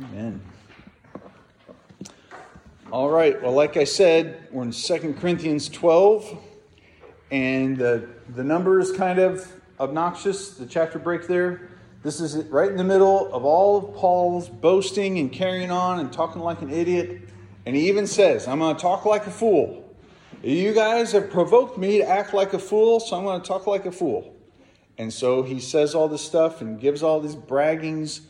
Amen. All right. Well, like I said, we're in 2 Corinthians 12, and the, the number is kind of obnoxious, the chapter break there. This is right in the middle of all of Paul's boasting and carrying on and talking like an idiot. And he even says, I'm going to talk like a fool. You guys have provoked me to act like a fool, so I'm going to talk like a fool. And so he says all this stuff and gives all these braggings.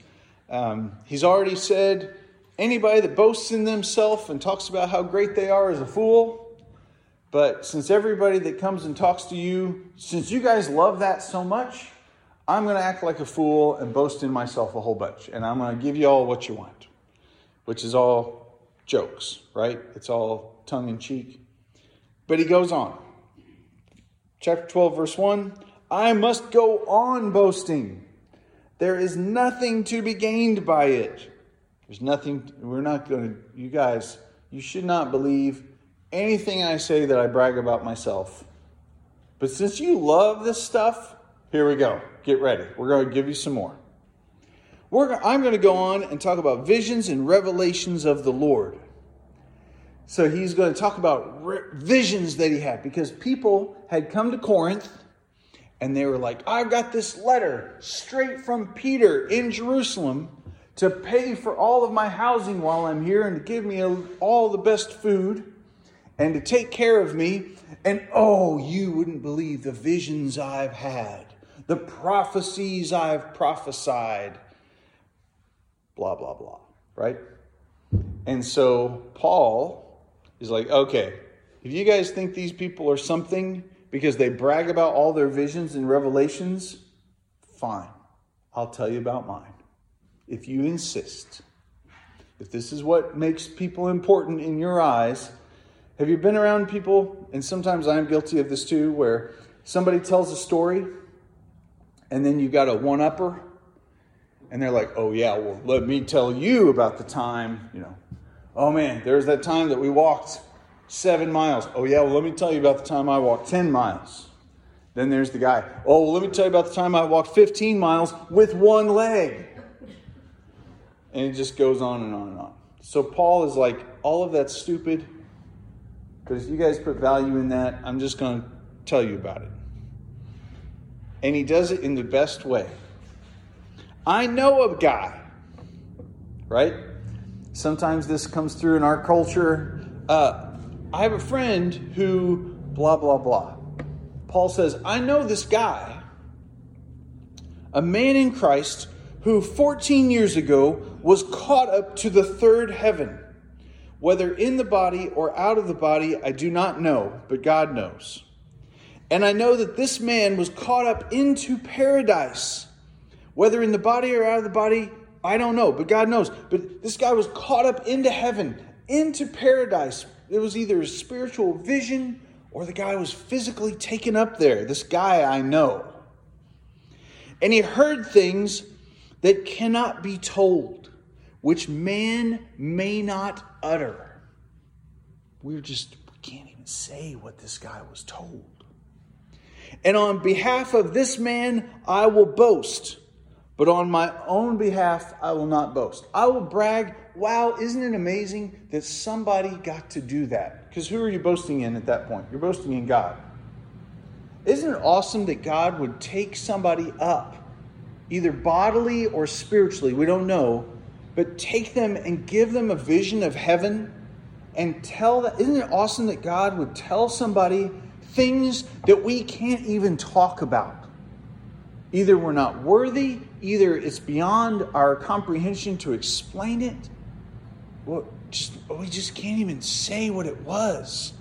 Um, he's already said, anybody that boasts in themselves and talks about how great they are is a fool. But since everybody that comes and talks to you, since you guys love that so much, I'm going to act like a fool and boast in myself a whole bunch. And I'm going to give you all what you want, which is all jokes, right? It's all tongue in cheek. But he goes on. Chapter 12, verse 1 I must go on boasting. There is nothing to be gained by it. There's nothing, we're not going to, you guys, you should not believe anything I say that I brag about myself. But since you love this stuff, here we go. Get ready. We're going to give you some more. We're, I'm going to go on and talk about visions and revelations of the Lord. So he's going to talk about re- visions that he had because people had come to Corinth and they were like, I've got this letter straight from Peter in Jerusalem to pay for all of my housing while I'm here and to give me all the best food and to take care of me. And oh, you wouldn't believe the visions I've had, the prophecies I've prophesied, blah, blah, blah, right? And so Paul is like, okay, if you guys think these people are something because they brag about all their visions and revelations, fine. I'll tell you about mine if you insist. If this is what makes people important in your eyes, have you been around people, and sometimes I'm guilty of this too, where somebody tells a story and then you got a one upper, and they're like, oh yeah, well, let me tell you about the time, you know, oh man, there's that time that we walked seven miles. Oh yeah, well, let me tell you about the time I walked 10 miles. Then there's the guy, oh, well, let me tell you about the time I walked 15 miles with one leg. And it just goes on and on and on. So Paul is like, all of that's stupid. If you guys put value in that, I'm just going to tell you about it. And he does it in the best way. I know a guy, right? Sometimes this comes through in our culture. Uh, I have a friend who, blah, blah, blah. Paul says, I know this guy, a man in Christ who 14 years ago was caught up to the third heaven. Whether in the body or out of the body, I do not know, but God knows. And I know that this man was caught up into paradise. Whether in the body or out of the body, I don't know, but God knows. But this guy was caught up into heaven, into paradise. It was either a spiritual vision or the guy was physically taken up there. This guy I know. And he heard things that cannot be told, which man may not utter. We're just, we can't even say what this guy was told. And on behalf of this man, I will boast, but on my own behalf, I will not boast. I will brag, wow, isn't it amazing that somebody got to do that? Because who are you boasting in at that point? You're boasting in God. Isn't it awesome that God would take somebody up either bodily or spiritually, we don't know, but take them and give them a vision of heaven and tell that. Isn't it awesome that God would tell somebody things that we can't even talk about? Either we're not worthy, either it's beyond our comprehension to explain it. Well, just, we just can't even say what it was.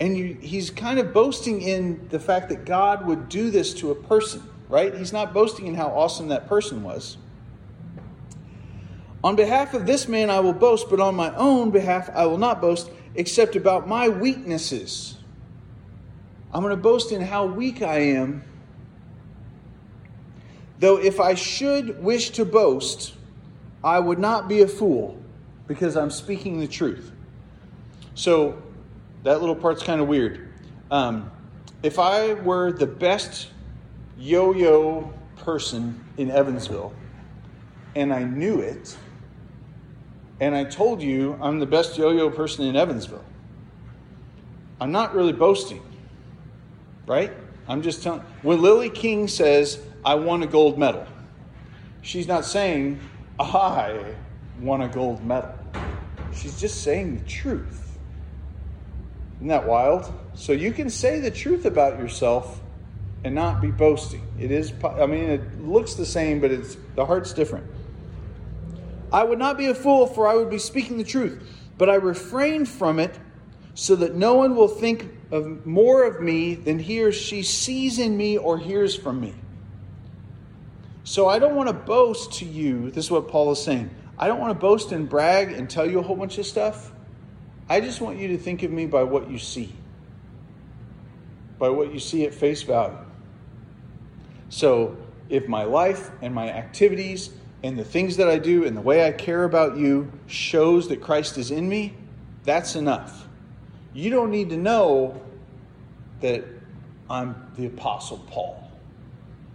And you, he's kind of boasting in the fact that God would do this to a person right? He's not boasting in how awesome that person was. On behalf of this man I will boast, but on my own behalf I will not boast, except about my weaknesses. I'm going to boast in how weak I am. Though if I should wish to boast, I would not be a fool, because I'm speaking the truth. So that little part's kind of weird. Um, if I were the best yo yo person in Evansville, and I knew it, and I told you I'm the best yo yo person in Evansville. I'm not really boasting, right? I'm just telling. When Lilly King says, I won a gold medal, she's not saying, I won a gold medal. She's just saying the truth. Isn't that wild? So you can say the truth about yourself and not be boasting. It is, I mean, it looks the same, but it's the heart's different. I would not be a fool, for I would be speaking the truth, but I refrain from it so that no one will think of more of me than he or she sees in me or hears from me. So I don't want to boast to you. This is what Paul is saying. I don't want to boast and brag and tell you a whole bunch of stuff. I just want you to think of me by what you see, by what you see at face value. So if my life and my activities and the things that I do and the way I care about you shows that Christ is in me, that's enough. You don't need to know that I'm the Apostle Paul,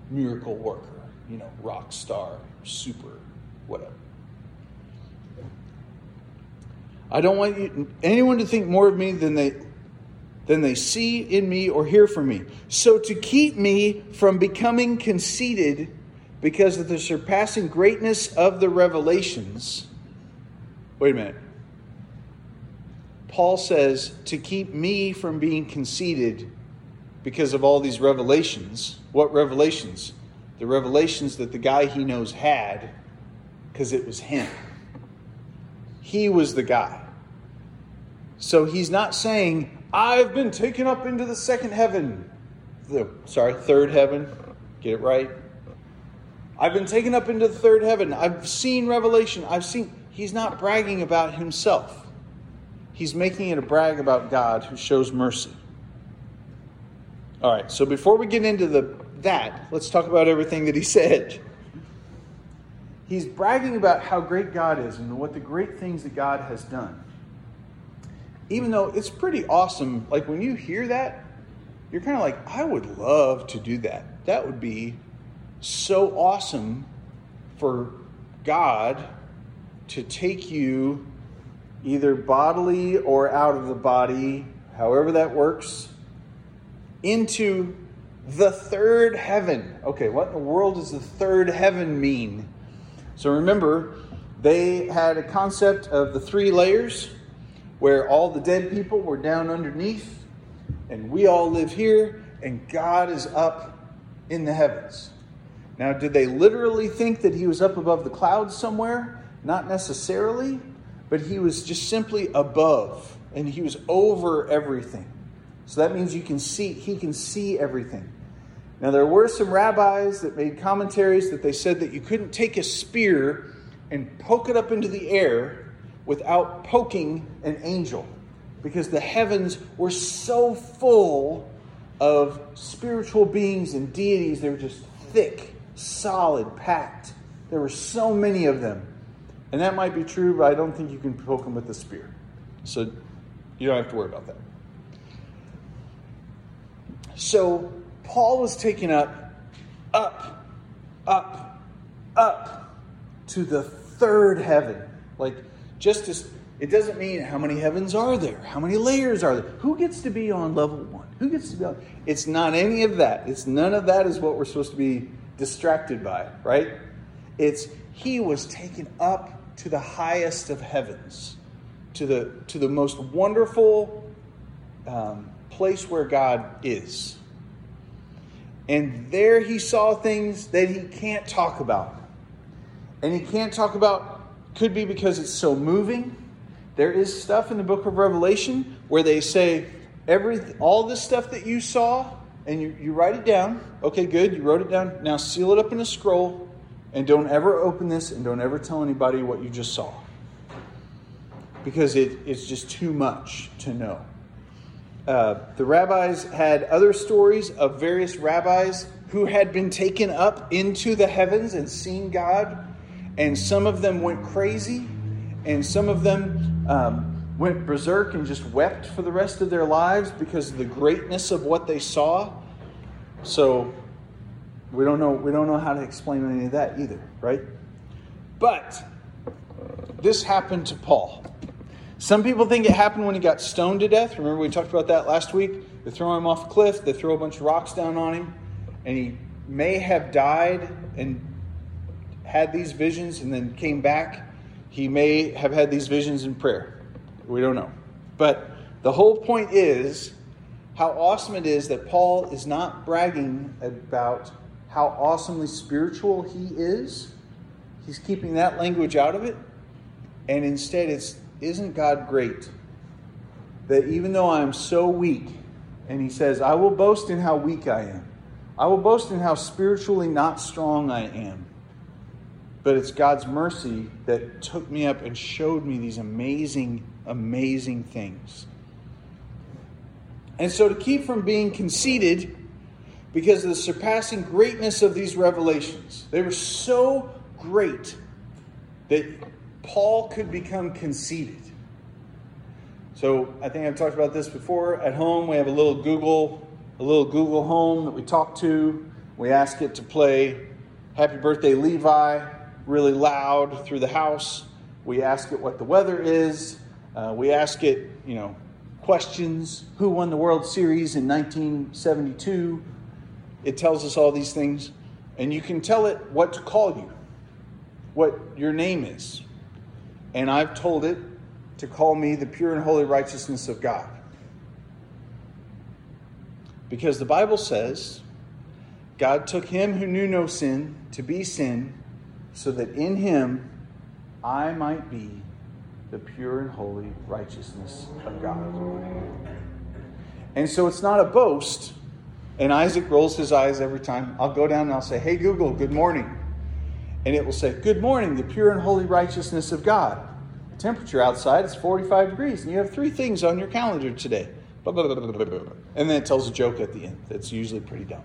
miracle worker you know, rock star, super, whatever. I don't want you, anyone to think more of me than they than they see in me or hear from me. So to keep me from becoming conceited because of the surpassing greatness of the revelations. Wait a minute. Paul says to keep me from being conceited because of all these revelations. What revelations? The revelations that the guy he knows had because it was him. He was the guy. So he's not saying, I've been taken up into the second heaven. The, sorry, third heaven. Get it right. I've been taken up into the third heaven. I've seen revelation. I've seen. He's not bragging about himself. He's making it a brag about God who shows mercy. All right, so before we get into the that, let's talk about everything that he said. He's bragging about how great God is and what the great things that God has done. Even though it's pretty awesome, like when you hear that, you're kind of like, I would love to do that. That would be so awesome for God to take you either bodily or out of the body, however that works, into the third heaven. Okay, what in the world does the third heaven mean? So remember, they had a concept of the three layers where all the dead people were down underneath, and we all live here, and God is up in the heavens. Now, did they literally think that he was up above the clouds somewhere? Not necessarily, but he was just simply above, and he was over everything. So that means you can see, he can see everything. Now, there were some rabbis that made commentaries that they said that you couldn't take a spear and poke it up into the air without poking an angel because the heavens were so full of spiritual beings and deities. They were just thick, solid, packed. There were so many of them. And that might be true, but I don't think you can poke them with a spear. So you don't have to worry about that. So Paul was taken up, up, up, up to the third heaven. Like, just as it doesn't mean how many heavens are there, how many layers are there, who gets to be on level one, who gets to be on. It's not any of that. It's none of that is what we're supposed to be distracted by, right? It's he was taken up to the highest of heavens, to the to the most wonderful um, place where God is. And there he saw things that he can't talk about. And he can't talk about, could be because it's so moving. There is stuff in the book of Revelation where they say, every all this stuff that you saw, and you, you write it down. Okay, good, you wrote it down. Now seal it up in a scroll, and don't ever open this, and don't ever tell anybody what you just saw. Because it, it's just too much to know. Uh, the rabbis had other stories of various rabbis who had been taken up into the heavens and seen God, and some of them went crazy, and some of them um, went berserk and just wept for the rest of their lives because of the greatness of what they saw. So we don't know we don't know how to explain any of that either, right? But this happened to Paul. Some people think it happened when he got stoned to death. Remember, we talked about that last week? They throw him off a cliff, they throw a bunch of rocks down on him, and he may have died and had these visions and then came back. He may have had these visions in prayer. We don't know. But the whole point is how awesome it is that Paul is not bragging about how awesomely spiritual he is. He's keeping that language out of it. And instead, it's isn't God great? That even though I am so weak, and he says, I will boast in how weak I am. I will boast in how spiritually not strong I am. But it's God's mercy that took me up and showed me these amazing, amazing things. And so, to keep from being conceited, because of the surpassing greatness of these revelations, they were so great that Paul could become conceited. So, I think I've talked about this before. At home, we have a little Google, a little Google Home that we talk to. We ask it to play Happy Birthday Levi really loud through the house. We ask it what the weather is. Uh, we ask it, you know, questions. Who won the World Series in 1972? It tells us all these things. And you can tell it what to call you, what your name is. And I've told it to call me the pure and holy righteousness of God. Because the Bible says God took him who knew no sin to be sin, so that in him I might be the pure and holy righteousness of God. And so it's not a boast. And Isaac rolls his eyes every time. I'll go down and I'll say, Hey, Google, good morning. And it will say, Good morning, the pure and holy righteousness of God. The temperature outside is 45 degrees, and you have three things on your calendar today. And then it tells a joke at the end that's usually pretty dumb.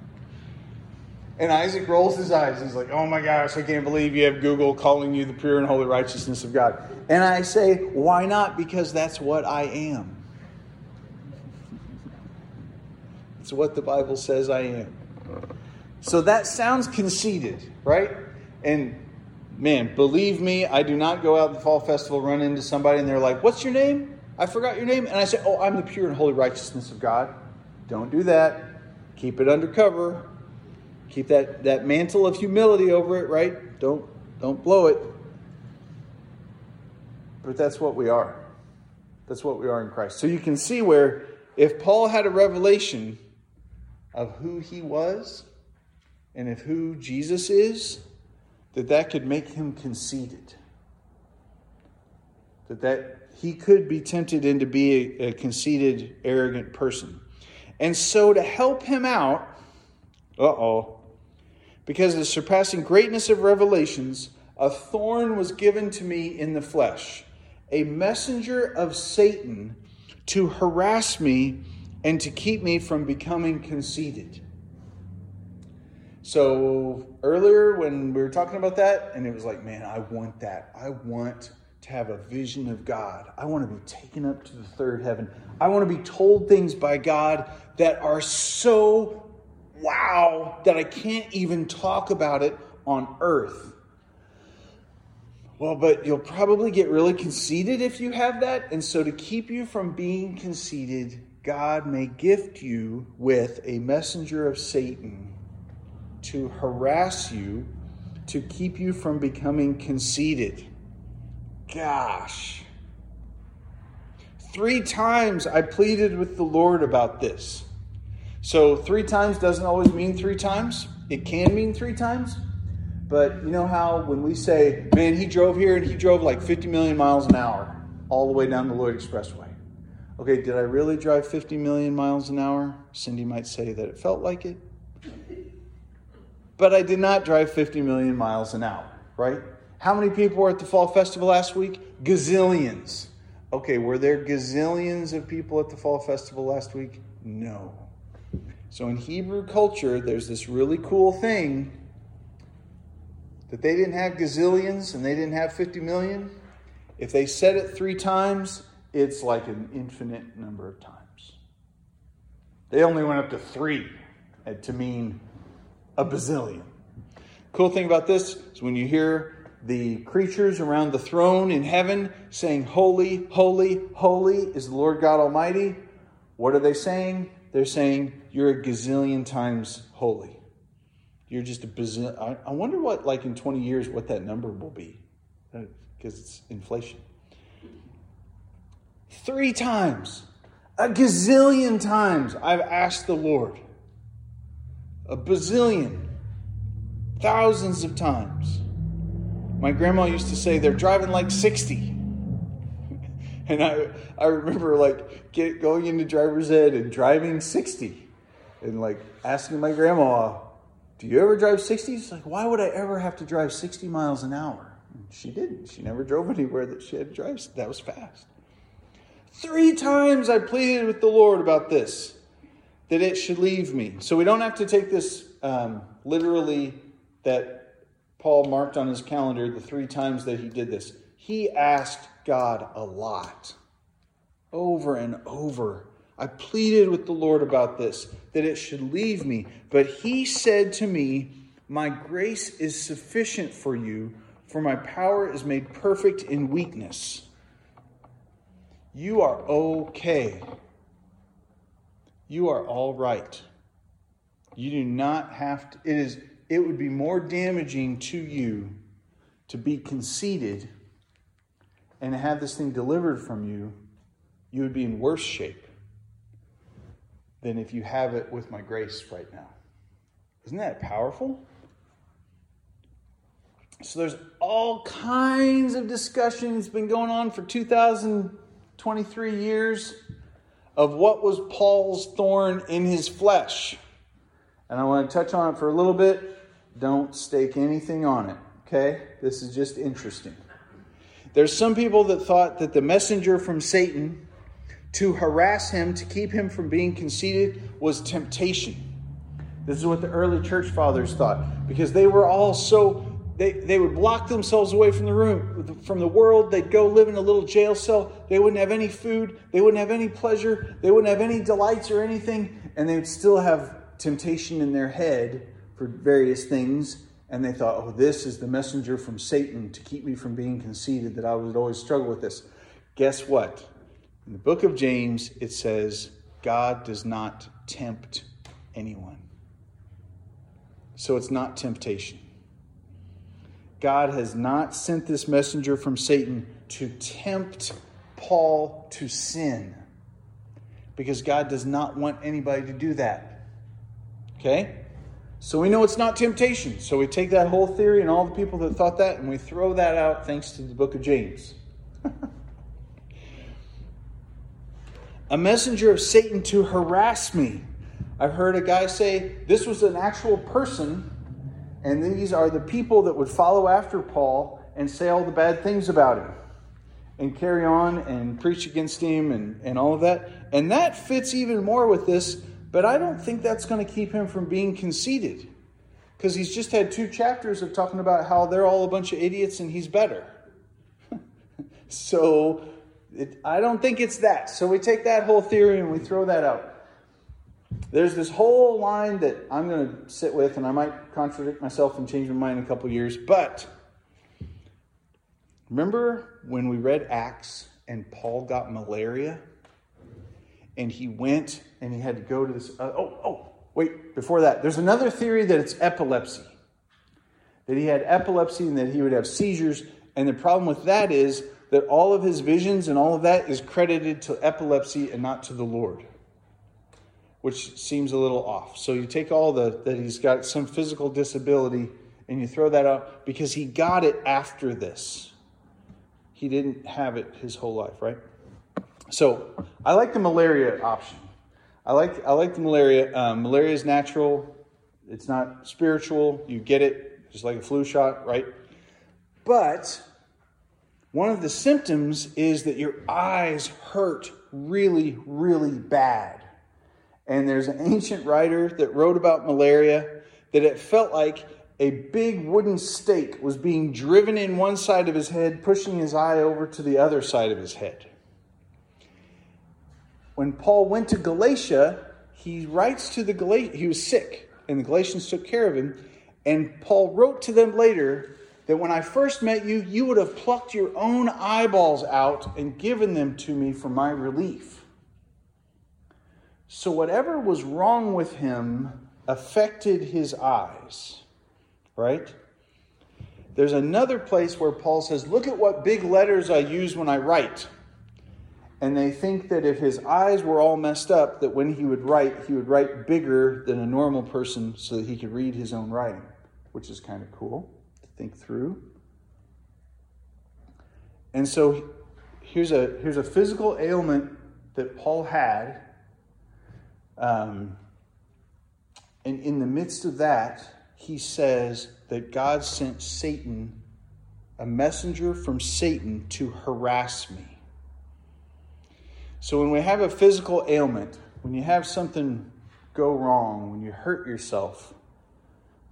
And Isaac rolls his eyes. He's like, Oh my gosh, I can't believe you have Google calling you the pure and holy righteousness of God. And I say, Why not? Because that's what I am. It's what the Bible says I am. So that sounds conceited, right? And man, believe me, I do not go out the fall festival, run into somebody, and they're like, What's your name? I forgot your name. And I say, Oh, I'm the pure and holy righteousness of God. Don't do that. Keep it undercover. Keep that, that mantle of humility over it, right? Don't, don't blow it. But that's what we are. That's what we are in Christ. So you can see where if Paul had a revelation of who he was and of who Jesus is, that that could make him conceited. That that he could be tempted into be a, a conceited, arrogant person. And so to help him out, uh-oh, because of the surpassing greatness of revelations, a thorn was given to me in the flesh, a messenger of Satan to harass me and to keep me from becoming conceited. So earlier when we were talking about that, and it was like, man, I want that. I want to have a vision of God. I want to be taken up to the third heaven. I want to be told things by God that are so wow that I can't even talk about it on earth. Well, but you'll probably get really conceited if you have that. And so, to keep you from being conceited, God may gift you with a messenger of Satan to harass you, to keep you from becoming conceited. Gosh. Three times I pleaded with the Lord about this. So three times doesn't always mean three times. It can mean three times. But you know how when we say, man, he drove here and he drove like 50 million miles an hour all the way down the Lloyd Expressway. Okay, did I really drive 50 million miles an hour? Cindy might say that it felt like it. But I did not drive 50 million miles an hour, right? How many people were at the Fall Festival last week? Gazillions. Okay, were there gazillions of people at the Fall Festival last week? No. So in Hebrew culture, there's this really cool thing that they didn't have gazillions and they didn't have 50 million. If they said it three times, it's like an infinite number of times. They only went up to three to mean a bazillion. Cool thing about this is when you hear the creatures around the throne in heaven saying, Holy, holy, holy is the Lord God Almighty. What are they saying? They're saying, You're a gazillion times holy. You're just a bazillion. I, I wonder what, like in 20 years, what that number will be, because uh, it's inflation. Three times, a gazillion times, I've asked the Lord. A bazillion, thousands of times. My grandma used to say they're driving like 60. and I, I remember like get, going into driver's ed and driving 60 and like asking my grandma, Do you ever drive 60? She's like, Why would I ever have to drive 60 miles an hour? And she didn't. She never drove anywhere that she had to drive that was fast. Three times I pleaded with the Lord about this, that it should leave me. So we don't have to take this um, literally that Paul marked on his calendar the three times that he did this. He asked God a lot, over and over. I pleaded with the Lord about this, that it should leave me. But he said to me, My grace is sufficient for you, for my power is made perfect in weakness. You are okay. You are all right. You do not have to, it is it would be more damaging to you to be conceited and have this thing delivered from you, you would be in worse shape than if you have it with my grace right now. Isn't that powerful? So there's all kinds of discussions been going on for 2023 years of what was Paul's thorn in his flesh. And I want to touch on it for a little bit don't stake anything on it, okay? This is just interesting. There's some people that thought that the messenger from Satan to harass him, to keep him from being conceited, was temptation. This is what the early church fathers thought because they were all so they, they would block themselves away from the room from the world they'd go live in a little jail cell they wouldn't have any food they wouldn't have any pleasure they wouldn't have any delights or anything and they would still have temptation in their head for various things, and they thought, oh, this is the messenger from Satan to keep me from being conceited, that I would always struggle with this. Guess what? In the book of James, it says, God does not tempt anyone. So it's not temptation. God has not sent this messenger from Satan to tempt Paul to sin because God does not want anybody to do that. Okay? So we know it's not temptation. So we take that whole theory and all the people that thought that and we throw that out thanks to the book of James. a messenger of Satan to harass me. I've heard a guy say this was an actual person, and these are the people that would follow after Paul and say all the bad things about him and carry on and preach against him and, and all of that. And that fits even more with this but I don't think that's going to keep him from being conceited because he's just had two chapters of talking about how they're all a bunch of idiots and he's better. so it, I don't think it's that. So we take that whole theory and we throw that out. There's this whole line that I'm going to sit with, and I might contradict myself and change my mind in a couple years, but remember when we read Acts and Paul got malaria? and he went and he had to go to this. Uh, oh, oh, wait, before that, there's another theory that it's epilepsy. That he had epilepsy and that he would have seizures. And the problem with that is that all of his visions and all of that is credited to epilepsy and not to the Lord, which seems a little off. So you take all the, that he's got some physical disability and you throw that out because he got it after this. He didn't have it his whole life, right? So I like the malaria option. I like I like the malaria. Um, malaria is natural. It's not spiritual. You get it just like a flu shot, right? But one of the symptoms is that your eyes hurt really, really bad. And there's an ancient writer that wrote about malaria that it felt like a big wooden stake was being driven in one side of his head, pushing his eye over to the other side of his head when Paul went to Galatia, he writes to the Galatians, he was sick, and the Galatians took care of him. And Paul wrote to them later that when I first met you, you would have plucked your own eyeballs out and given them to me for my relief. So, whatever was wrong with him affected his eyes, right? There's another place where Paul says, Look at what big letters I use when I write. And they think that if his eyes were all messed up, that when he would write, he would write bigger than a normal person so that he could read his own writing, which is kind of cool to think through. And so here's a, here's a physical ailment that Paul had. Um, and in the midst of that, he says that God sent Satan, a messenger from Satan, to harass me. So when we have a physical ailment, when you have something go wrong, when you hurt yourself,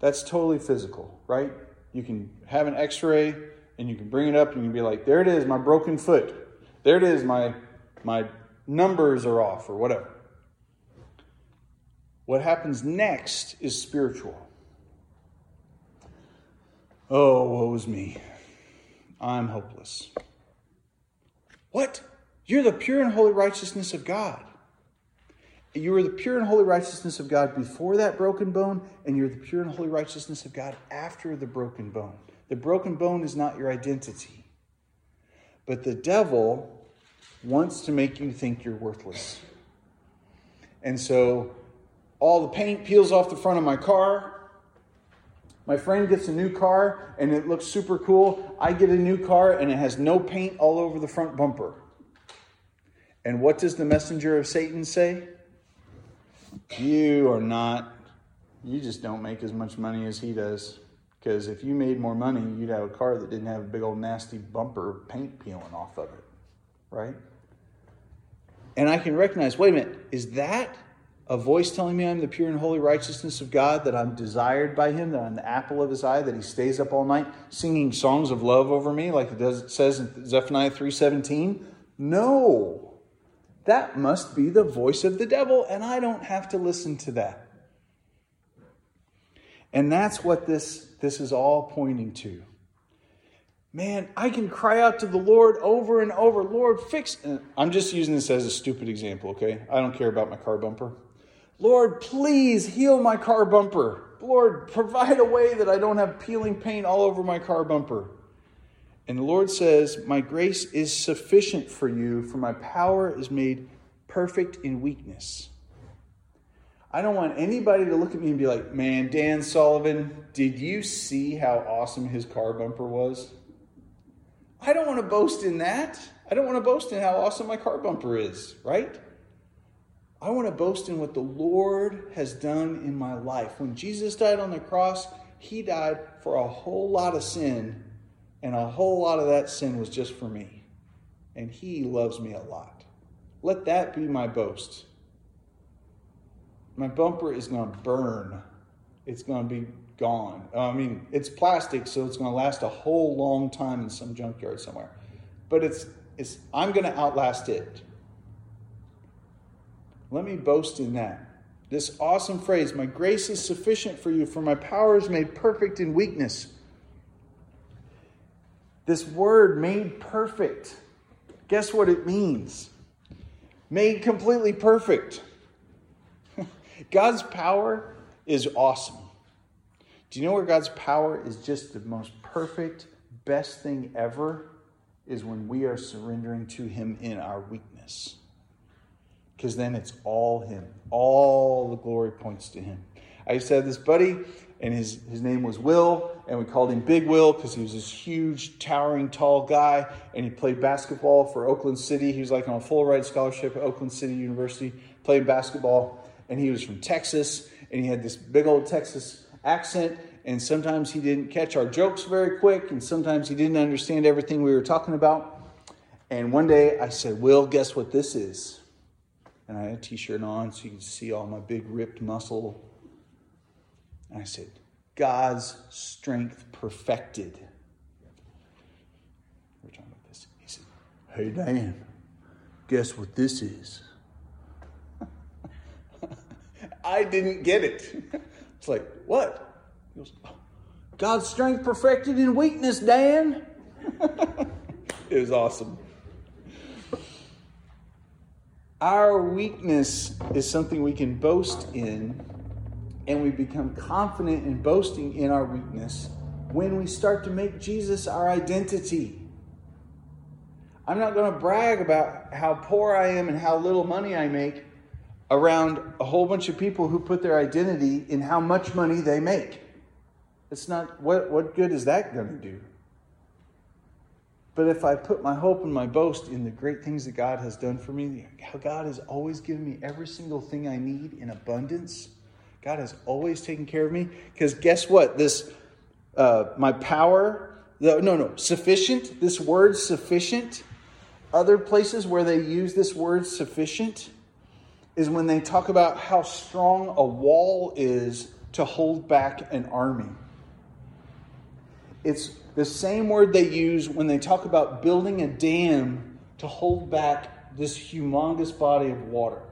that's totally physical, right? You can have an x ray and you can bring it up and you can be like, there it is, my broken foot. There it is, my, my numbers are off or whatever. What happens next is spiritual. Oh, woe is me. I'm hopeless. What? You're the pure and holy righteousness of God. You were the pure and holy righteousness of God before that broken bone, and you're the pure and holy righteousness of God after the broken bone. The broken bone is not your identity. But the devil wants to make you think you're worthless. And so all the paint peels off the front of my car. My friend gets a new car and it looks super cool. I get a new car and it has no paint all over the front bumper. And what does the messenger of Satan say? You are not, you just don't make as much money as he does. Because if you made more money, you'd have a car that didn't have a big old nasty bumper paint peeling off of it. Right? And I can recognize wait a minute, is that a voice telling me I'm the pure and holy righteousness of God, that I'm desired by Him, that I'm the apple of His eye, that He stays up all night singing songs of love over me, like it, does, it says in Zephaniah 3:17? No. That must be the voice of the devil, and I don't have to listen to that. And that's what this, this is all pointing to. Man, I can cry out to the Lord over and over, Lord, fix. I'm just using this as a stupid example, okay? I don't care about my car bumper. Lord, please heal my car bumper. Lord, provide a way that I don't have peeling paint all over my car bumper. And the Lord says, My grace is sufficient for you, for my power is made perfect in weakness. I don't want anybody to look at me and be like, Man, Dan Sullivan, did you see how awesome his car bumper was? I don't want to boast in that. I don't want to boast in how awesome my car bumper is, right? I want to boast in what the Lord has done in my life. When Jesus died on the cross, he died for a whole lot of sin and a whole lot of that sin was just for me. And He loves me a lot. Let that be my boast. My bumper is going to burn, it's going to be gone. Uh, I mean, it's plastic, so it's going to last a whole long time in some junkyard somewhere. But it's, it's I'm going to outlast it. Let me boast in that. This awesome phrase, my grace is sufficient for you, for my power is made perfect in weakness. This word, made perfect, guess what it means? Made completely perfect. God's power is awesome. Do you know where God's power is just the most perfect, best thing ever? Is when we are surrendering to Him in our weakness. Because then it's all Him. All the glory points to Him. I used to have this buddy, and his, his name was Will, and we called him Big Will because he was this huge, towering, tall guy, and he played basketball for Oakland City. He was like on a full ride scholarship at Oakland City University, playing basketball, and he was from Texas, and he had this big old Texas accent, and sometimes he didn't catch our jokes very quick, and sometimes he didn't understand everything we were talking about. And one day I said, Will, guess what this is? And I had a t shirt on so you could see all my big ripped muscle and I said, God's strength perfected. We're talking about this. He said, Hey, Dan, guess what this is? I didn't get it. It's like, what? He goes, oh, God's strength perfected in weakness, Dan. it was awesome. Our weakness is something we can boast in, and we become confident in boasting in our weakness when we start to make Jesus our identity. I'm not going to brag about how poor I am and how little money I make around a whole bunch of people who put their identity in how much money they make. It's not, what, what good is that going to do? But if I put my hope and my boast in the great things that God has done for me, how God has always given me every single thing I need in abundance, God has always taken care of me. Because guess what? This, uh, my power, no, no, sufficient, this word sufficient, other places where they use this word sufficient is when they talk about how strong a wall is to hold back an army. It's the same word they use when they talk about building a dam to hold back this humongous body of water.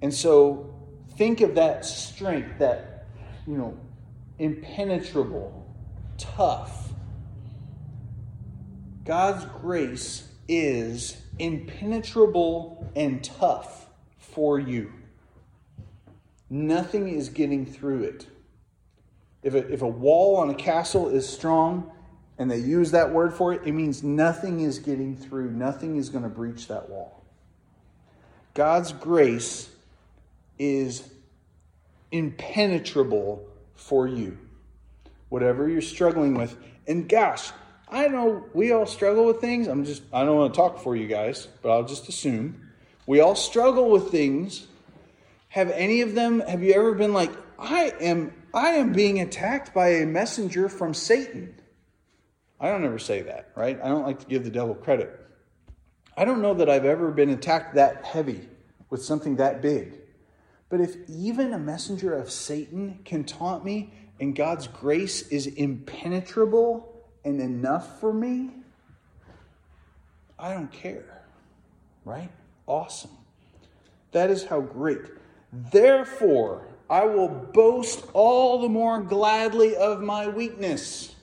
And so think of that strength, that, you know, impenetrable, tough. God's grace is impenetrable and tough for you. Nothing is getting through it. If a, if a wall on a castle is strong and they use that word for it, it means nothing is getting through, nothing is going to breach that wall. God's grace is impenetrable for you. Whatever you're struggling with. And gosh, I know we all struggle with things. I'm just, I don't want to talk for you guys, but I'll just assume. We all struggle with things. Have any of them, have you ever been like, I am, I am being attacked by a messenger from Satan? I don't ever say that, right? I don't like to give the devil credit. I don't know that I've ever been attacked that heavy with something that big. But if even a messenger of Satan can taunt me and God's grace is impenetrable, and enough for me, I don't care. Right? Awesome. That is how great. Therefore, I will boast all the more gladly of my weakness.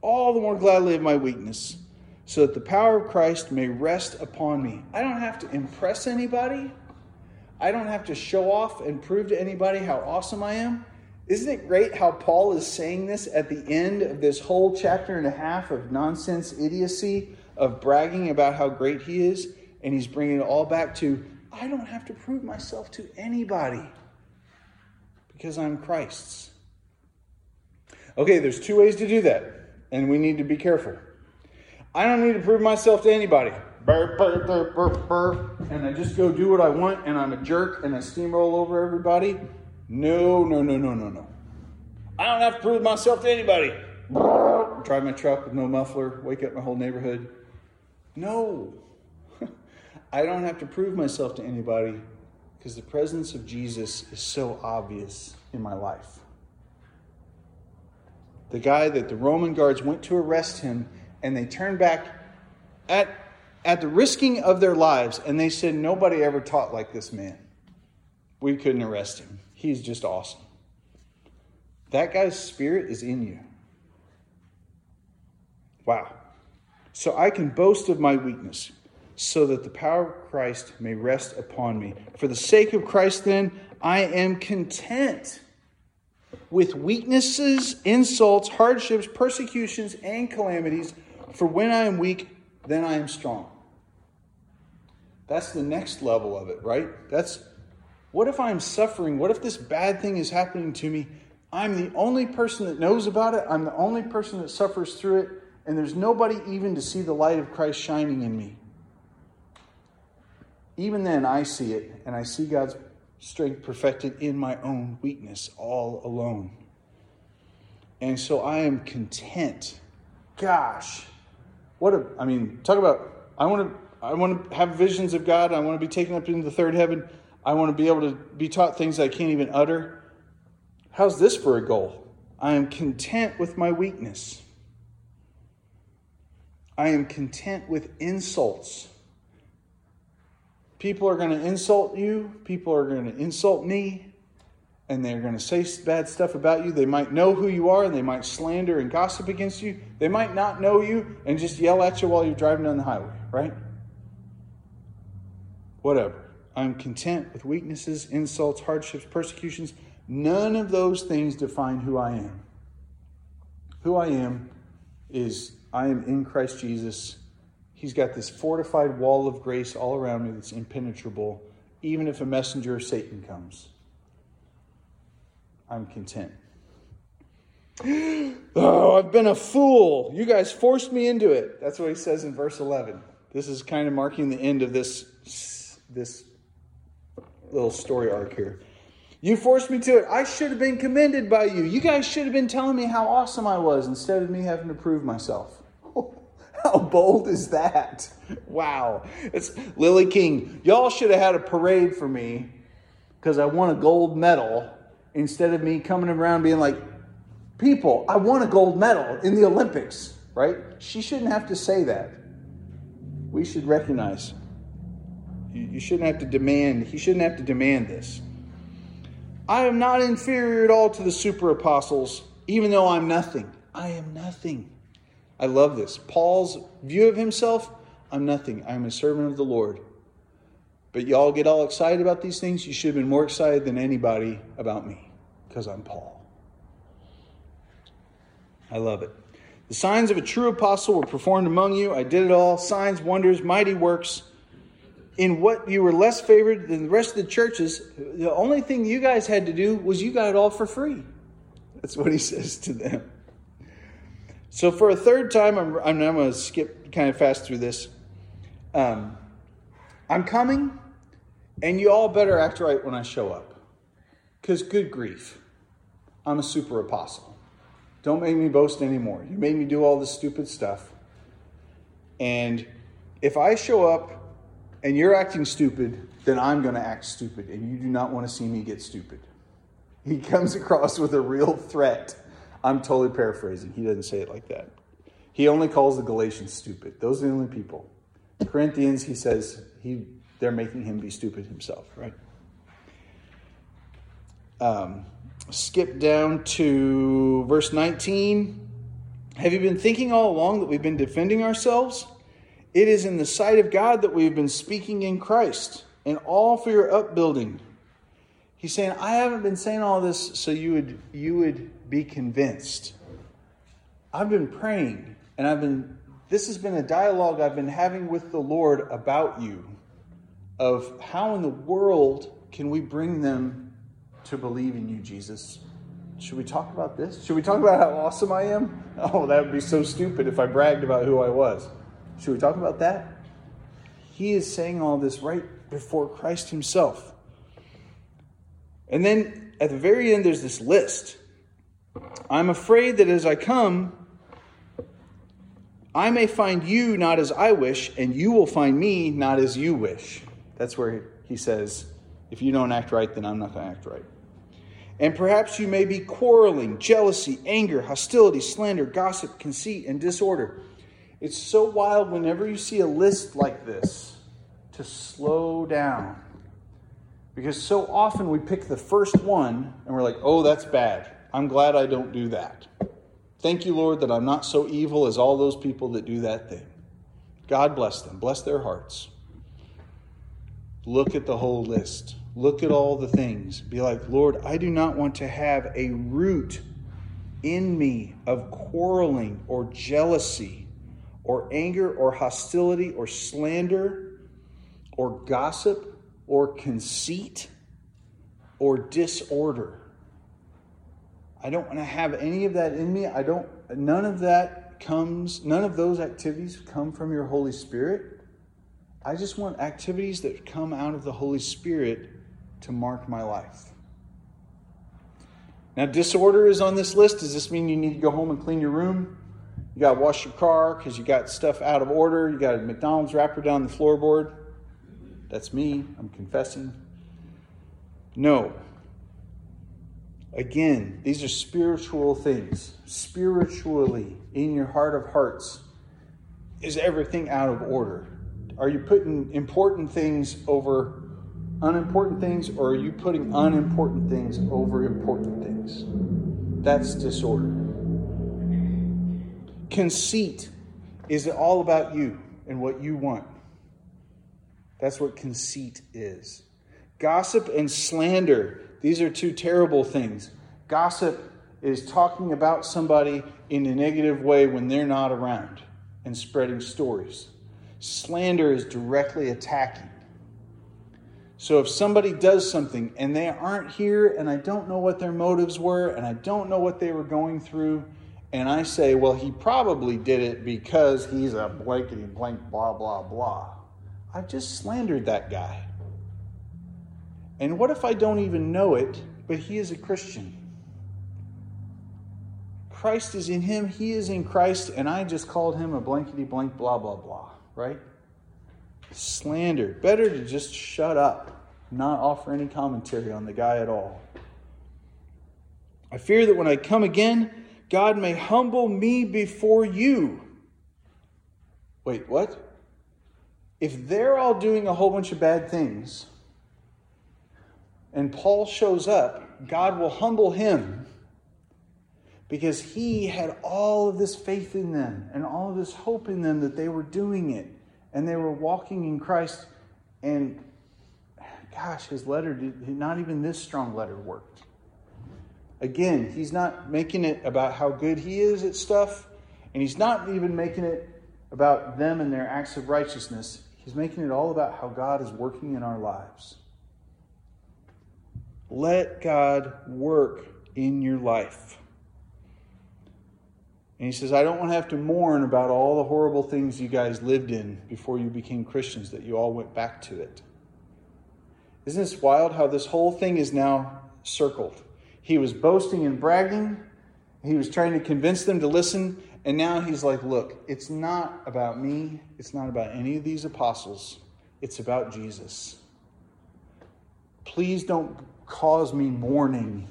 All the more gladly of my weakness, so that the power of Christ may rest upon me. I don't have to impress anybody. I don't have to show off and prove to anybody how awesome I am. Isn't it great how Paul is saying this at the end of this whole chapter and a half of nonsense idiocy, of bragging about how great he is? And he's bringing it all back to I don't have to prove myself to anybody because I'm Christ's. Okay, there's two ways to do that, and we need to be careful. I don't need to prove myself to anybody. Burr, burr, burr, and I just go do what I want, and I'm a jerk, and I steamroll over everybody. No, no, no, no, no, no. I don't have to prove myself to anybody. Drive my truck with no muffler, wake up my whole neighborhood. No. I don't have to prove myself to anybody because the presence of Jesus is so obvious in my life. The guy that the Roman guards went to arrest him and they turned back at, at the risking of their lives and they said, Nobody ever taught like this man. We couldn't arrest him. He's just awesome. That guy's spirit is in you. Wow. So I can boast of my weakness, so that the power of Christ may rest upon me. For the sake of Christ, then, I am content with weaknesses, insults, hardships, persecutions, and calamities. For when I am weak, then I am strong. That's the next level of it, right? That's what if I'm suffering? What if this bad thing is happening to me? I'm the only person that knows about it. I'm the only person that suffers through it. And there's nobody even to see the light of Christ shining in me. Even then, I see it, and I see God's strength perfected in my own weakness all alone. And so I am content. Gosh, what a, I mean, talk about, I want to, I want to have visions of God. I want to be taken up into the third heaven. I want to be able to be taught things I can't even utter. How's this for a goal? I am content with my weakness. I am content with insults. People are going to insult you, people are going to insult me, and they're going to say bad stuff about you. They might know who you are and they might slander and gossip against you. They might not know you and just yell at you while you're driving down the highway, right? Whatever. I'm content with weaknesses, insults, hardships, persecutions. None of those things define who I am. Who I am is I am in Christ Jesus. He's got this fortified wall of grace all around me that's impenetrable, even if a messenger of Satan comes. I'm content. Oh, I've been a fool. You guys forced me into it. That's what he says in verse 11. This is kind of marking the end of this, this little story arc here. You forced me to it. I should have been commended by you. You guys should have been telling me how awesome I was instead of me having to prove myself. How bold is that? Wow. It's Lilly King. Y'all should have had a parade for me because I won a gold medal instead of me coming around being like, people, I won a gold medal in the Olympics, right? She shouldn't have to say that. We should recognize. You shouldn't have to demand, he shouldn't have to demand this. I am not inferior at all to the super apostles, even though I'm nothing. I am nothing. I love this. Paul's view of himself I'm nothing. I'm a servant of the Lord. But y'all get all excited about these things. You should have been more excited than anybody about me because I'm Paul. I love it. The signs of a true apostle were performed among you. I did it all signs, wonders, mighty works. In what you were less favored than the rest of the churches, the only thing you guys had to do was you got it all for free. That's what he says to them. So, for a third time, I'm, I'm, I'm going to skip kind of fast through this. Um, I'm coming and you all better act right when I show up. Because, good grief, I'm a super apostle. Don't make me boast anymore. You made me do all this stupid stuff. And if I show up and you're acting stupid, then I'm going to act stupid. And you do not want to see me get stupid. He comes across with a real threat. I'm totally paraphrasing. He doesn't say it like that. He only calls the Galatians stupid. Those are the only people. Corinthians, he says, he they're making him be stupid himself, right? Um, skip down to verse 19. Have you been thinking all along that we've been defending ourselves? It is in the sight of God that we've been speaking in Christ, and all for your upbuilding. He's saying, I haven't been saying all this so you would you would be convinced. I've been praying, and I've been this has been a dialogue I've been having with the Lord about you of how in the world can we bring them to believe in you, Jesus? Should we talk about this? Should we talk about how awesome I am? Oh, that would be so stupid if I bragged about who I was. Should we talk about that? He is saying all this right before Christ himself. And then at the very end, there's this list. I'm afraid that as I come, I may find you not as I wish, and you will find me not as you wish. That's where he says, if you don't act right, then I'm not going to act right. And perhaps you may be quarreling, jealousy, anger, hostility, slander, gossip, conceit, and disorder. It's so wild whenever you see a list like this to slow down. Because so often we pick the first one and we're like, oh, that's bad. I'm glad I don't do that. Thank you, Lord, that I'm not so evil as all those people that do that thing. God bless them, bless their hearts. Look at the whole list. Look at all the things. Be like, Lord, I do not want to have a root in me of quarreling or jealousy or anger or hostility or slander or gossip or conceit or disorder. I don't want to have any of that in me. I don't none of that comes none of those activities come from your Holy Spirit. I just want activities that come out of the Holy Spirit to mark my life. Now, disorder is on this list. Does this mean you need to go home and clean your room? You got to wash your car because you got stuff out of order. You got a McDonald's wrapper down the floorboard. That's me. I'm confessing. No. Again, these are spiritual things. Spiritually, in your heart of hearts, is everything out of order? Are you putting important things over unimportant things, or are you putting unimportant things over important things? That's disorder. Conceit is it all about you and what you want? That's what conceit is. Gossip and slander, these are two terrible things. Gossip is talking about somebody in a negative way when they're not around and spreading stories. Slander is directly attacking. So if somebody does something and they aren't here and I don't know what their motives were and I don't know what they were going through, and I say, well, he probably did it because he's a blankety blank, blah, blah, blah. I've just slandered that guy. And what if I don't even know it, but he is a Christian? Christ is in him, he is in Christ, and I just called him a blankety blank, blah, blah, blah, right? Slander. Better to just shut up, not offer any commentary on the guy at all. I fear that when I come again, God may humble me before you. Wait, what? If they're all doing a whole bunch of bad things, and Paul shows up, God will humble him because he had all of this faith in them and all of this hope in them that they were doing it and they were walking in Christ. And gosh, his letter, did, not even this strong letter worked. Again, he's not making it about how good he is at stuff, and he's not even making it about them and their acts of righteousness. He's making it all about how God is working in our lives. Let God work in your life. And he says, I don't want to have to mourn about all the horrible things you guys lived in before you became Christians, that you all went back to it. Isn't this wild how this whole thing is now circled? He was boasting and bragging. He was trying to convince them to listen. And now he's like, look, it's not about me. It's not about any of these apostles. It's about Jesus. Please don't cause me mourning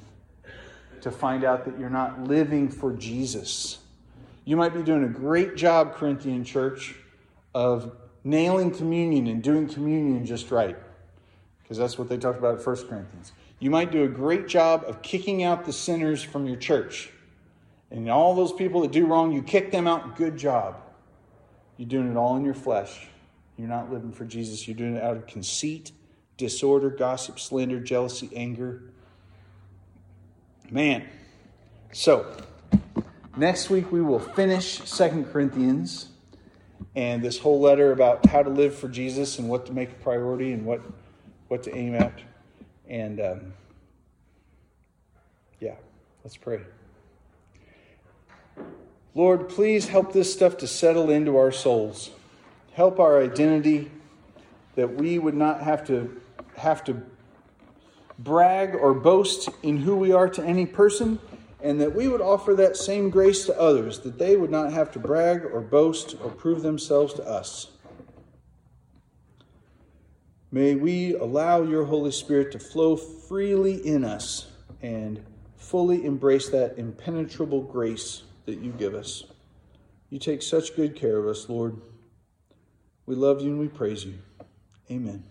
to find out that you're not living for Jesus. You might be doing a great job, Corinthian church, of nailing communion and doing communion just right. Because that's what they talked about at 1 Corinthians. You might do a great job of kicking out the sinners from your church. And all those people that do wrong, you kick them out. Good job. You're doing it all in your flesh. You're not living for Jesus. You're doing it out of conceit, disorder, gossip, slander, jealousy, anger. Man. So, next week we will finish Second Corinthians and this whole letter about how to live for Jesus and what to make a priority and what, what to aim at. And um, yeah, let's pray. Lord, please help this stuff to settle into our souls. Help our identity that we would not have to have to brag or boast in who we are to any person, and that we would offer that same grace to others, that they would not have to brag or boast or prove themselves to us. May we allow your Holy Spirit to flow freely in us and fully embrace that impenetrable grace that you give us. You take such good care of us, Lord. We love you and we praise you. Amen.